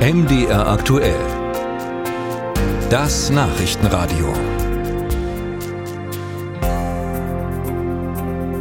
MDR aktuell. Das Nachrichtenradio.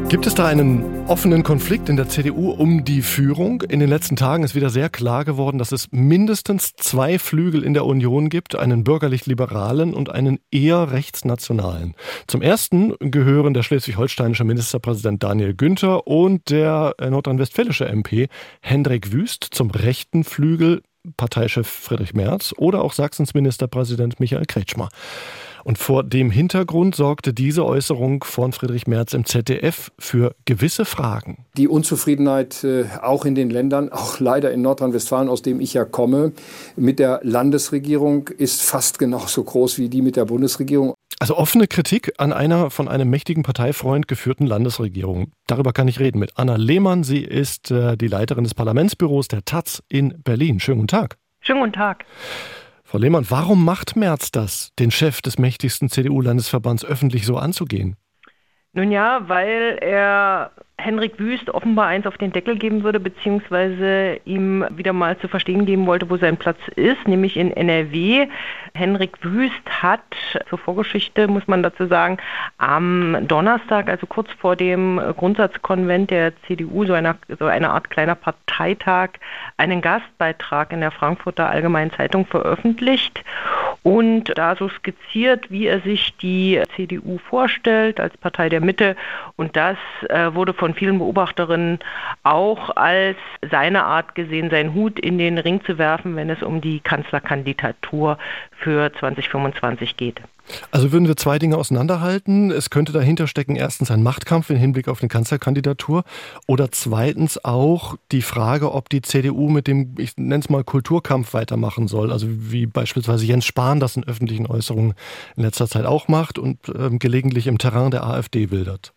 Gibt es da einen offenen Konflikt in der CDU um die Führung? In den letzten Tagen ist wieder sehr klar geworden, dass es mindestens zwei Flügel in der Union gibt, einen bürgerlich-liberalen und einen eher rechtsnationalen. Zum ersten gehören der schleswig-holsteinische Ministerpräsident Daniel Günther und der nordrhein-westfälische MP Hendrik Wüst zum rechten Flügel Parteichef Friedrich Merz oder auch Sachsens Ministerpräsident Michael Kretschmer. Und vor dem Hintergrund sorgte diese Äußerung von Friedrich Merz im ZDF für gewisse Fragen. Die Unzufriedenheit äh, auch in den Ländern, auch leider in Nordrhein-Westfalen, aus dem ich ja komme, mit der Landesregierung ist fast genauso groß wie die mit der Bundesregierung. Also offene Kritik an einer von einem mächtigen Parteifreund geführten Landesregierung. Darüber kann ich reden mit Anna Lehmann. Sie ist äh, die Leiterin des Parlamentsbüros der Taz in Berlin. Schönen guten Tag. Schönen guten Tag. Frau Lehmann, warum macht Merz das, den Chef des mächtigsten CDU-Landesverbands öffentlich so anzugehen? Nun ja, weil er Henrik Wüst offenbar eins auf den Deckel geben würde, beziehungsweise ihm wieder mal zu verstehen geben wollte, wo sein Platz ist, nämlich in NRW. Henrik Wüst hat, zur Vorgeschichte muss man dazu sagen, am Donnerstag, also kurz vor dem Grundsatzkonvent der CDU, so eine, so eine Art kleiner Parteitag, einen Gastbeitrag in der Frankfurter Allgemeinen Zeitung veröffentlicht und da so skizziert, wie er sich die CDU vorstellt als Partei der Mitte. Und das äh, wurde von vielen Beobachterinnen auch als seine Art gesehen, seinen Hut in den Ring zu werfen, wenn es um die Kanzlerkandidatur für 2025 geht. Also würden wir zwei Dinge auseinanderhalten. Es könnte dahinter stecken, erstens ein Machtkampf im Hinblick auf eine Kanzlerkandidatur oder zweitens auch die Frage, ob die CDU mit dem, ich nenne es mal, Kulturkampf weitermachen soll. Also wie beispielsweise Jens Spahn das in öffentlichen Äußerungen in letzter Zeit auch macht und ähm, gelegentlich im Terrain der AfD wildert.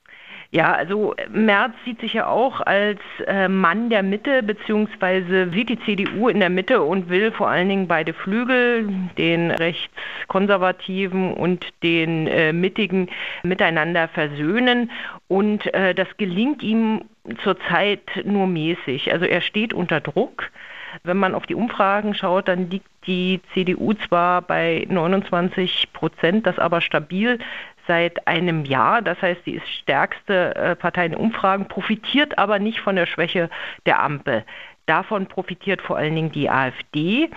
Ja, also Merz sieht sich ja auch als äh, Mann der Mitte, beziehungsweise sieht die CDU in der Mitte und will vor allen Dingen beide Flügel, den rechtskonservativen und den äh, mittigen, miteinander versöhnen. Und äh, das gelingt ihm zurzeit nur mäßig. Also er steht unter Druck. Wenn man auf die Umfragen schaut, dann liegt die CDU zwar bei 29 Prozent, das aber stabil seit einem Jahr. Das heißt, sie ist stärkste äh, Partei in Umfragen, profitiert aber nicht von der Schwäche der Ampel. Davon profitiert vor allen Dingen die AfD.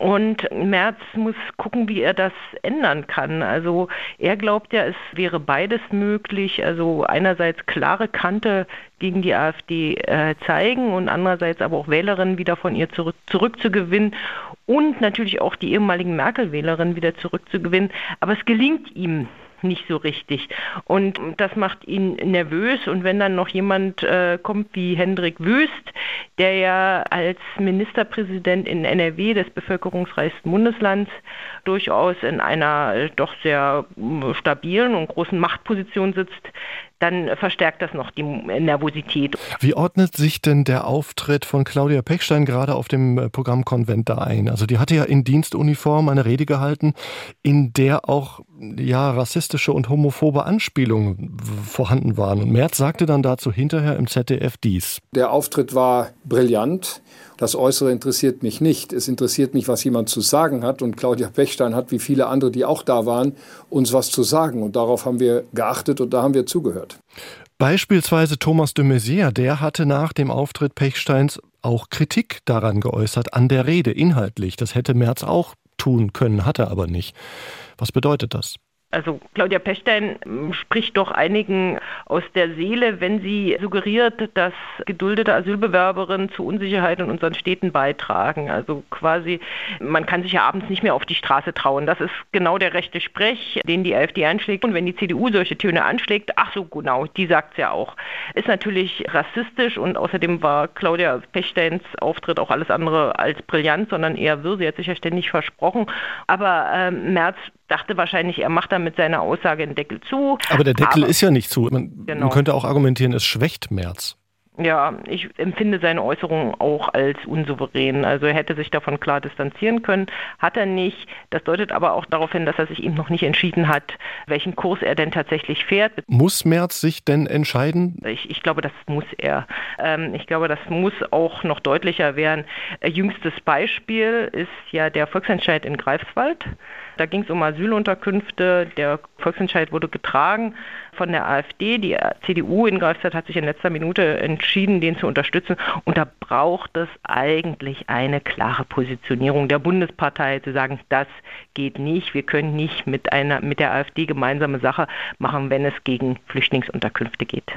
Und Merz muss gucken, wie er das ändern kann. Also er glaubt ja, es wäre beides möglich. Also einerseits klare Kante gegen die AfD äh, zeigen und andererseits aber auch Wählerinnen wieder von ihr zurück, zurückzugewinnen und natürlich auch die ehemaligen Merkel-Wählerinnen wieder zurückzugewinnen. Aber es gelingt ihm nicht so richtig. Und das macht ihn nervös. Und wenn dann noch jemand äh, kommt wie Hendrik Wüst, der ja als Ministerpräsident in NRW des bevölkerungsreichsten Bundeslands durchaus in einer äh, doch sehr äh, stabilen und großen Machtposition sitzt, dann verstärkt das noch die Nervosität. Wie ordnet sich denn der Auftritt von Claudia Pechstein gerade auf dem äh, Programm Konvent da ein? Also die hatte ja in Dienstuniform eine Rede gehalten, in der auch ja rassistische und homophobe Anspielungen vorhanden waren. Und Merz sagte dann dazu hinterher im ZDF dies. Der Auftritt war brillant. Das Äußere interessiert mich nicht. Es interessiert mich, was jemand zu sagen hat. Und Claudia Pechstein hat, wie viele andere, die auch da waren, uns was zu sagen. Und darauf haben wir geachtet und da haben wir zugehört. Beispielsweise Thomas de Maizière, der hatte nach dem Auftritt Pechsteins auch Kritik daran geäußert, an der Rede inhaltlich. Das hätte Merz auch tun können, hat er aber nicht. Was bedeutet das? Also Claudia Pechstein ähm, spricht doch einigen aus der Seele, wenn sie suggeriert, dass geduldete Asylbewerberinnen zu Unsicherheit in unseren Städten beitragen. Also quasi, man kann sich ja abends nicht mehr auf die Straße trauen. Das ist genau der rechte Sprech, den die AfD anschlägt. Und wenn die CDU solche Töne anschlägt, ach so genau, die sagt es ja auch. Ist natürlich rassistisch und außerdem war Claudia Pechsteins Auftritt auch alles andere als brillant, sondern eher wirr. Sie hat sich ja ständig versprochen. Aber äh, Merz dachte wahrscheinlich, er macht damit seine Aussage den Deckel zu. Aber der Deckel Aber, ist ja nicht zu. Man, genau. man könnte auch argumentieren, es schwächt März. Ja, ich empfinde seine Äußerungen auch als unsouverän. Also er hätte sich davon klar distanzieren können, hat er nicht. Das deutet aber auch darauf hin, dass er sich eben noch nicht entschieden hat, welchen Kurs er denn tatsächlich fährt. Muss Merz sich denn entscheiden? Ich, ich glaube, das muss er. Ähm, ich glaube, das muss auch noch deutlicher werden. Äh, jüngstes Beispiel ist ja der Volksentscheid in Greifswald. Da ging es um Asylunterkünfte. Der Volksentscheid wurde getragen von der AfD. Die CDU in Greifswald hat sich in letzter Minute entschieden, den zu unterstützen. Und da braucht es eigentlich eine klare Positionierung der Bundespartei, zu sagen, das geht nicht. Wir können nicht mit, einer, mit der AfD gemeinsame Sache machen, wenn es gegen Flüchtlingsunterkünfte geht.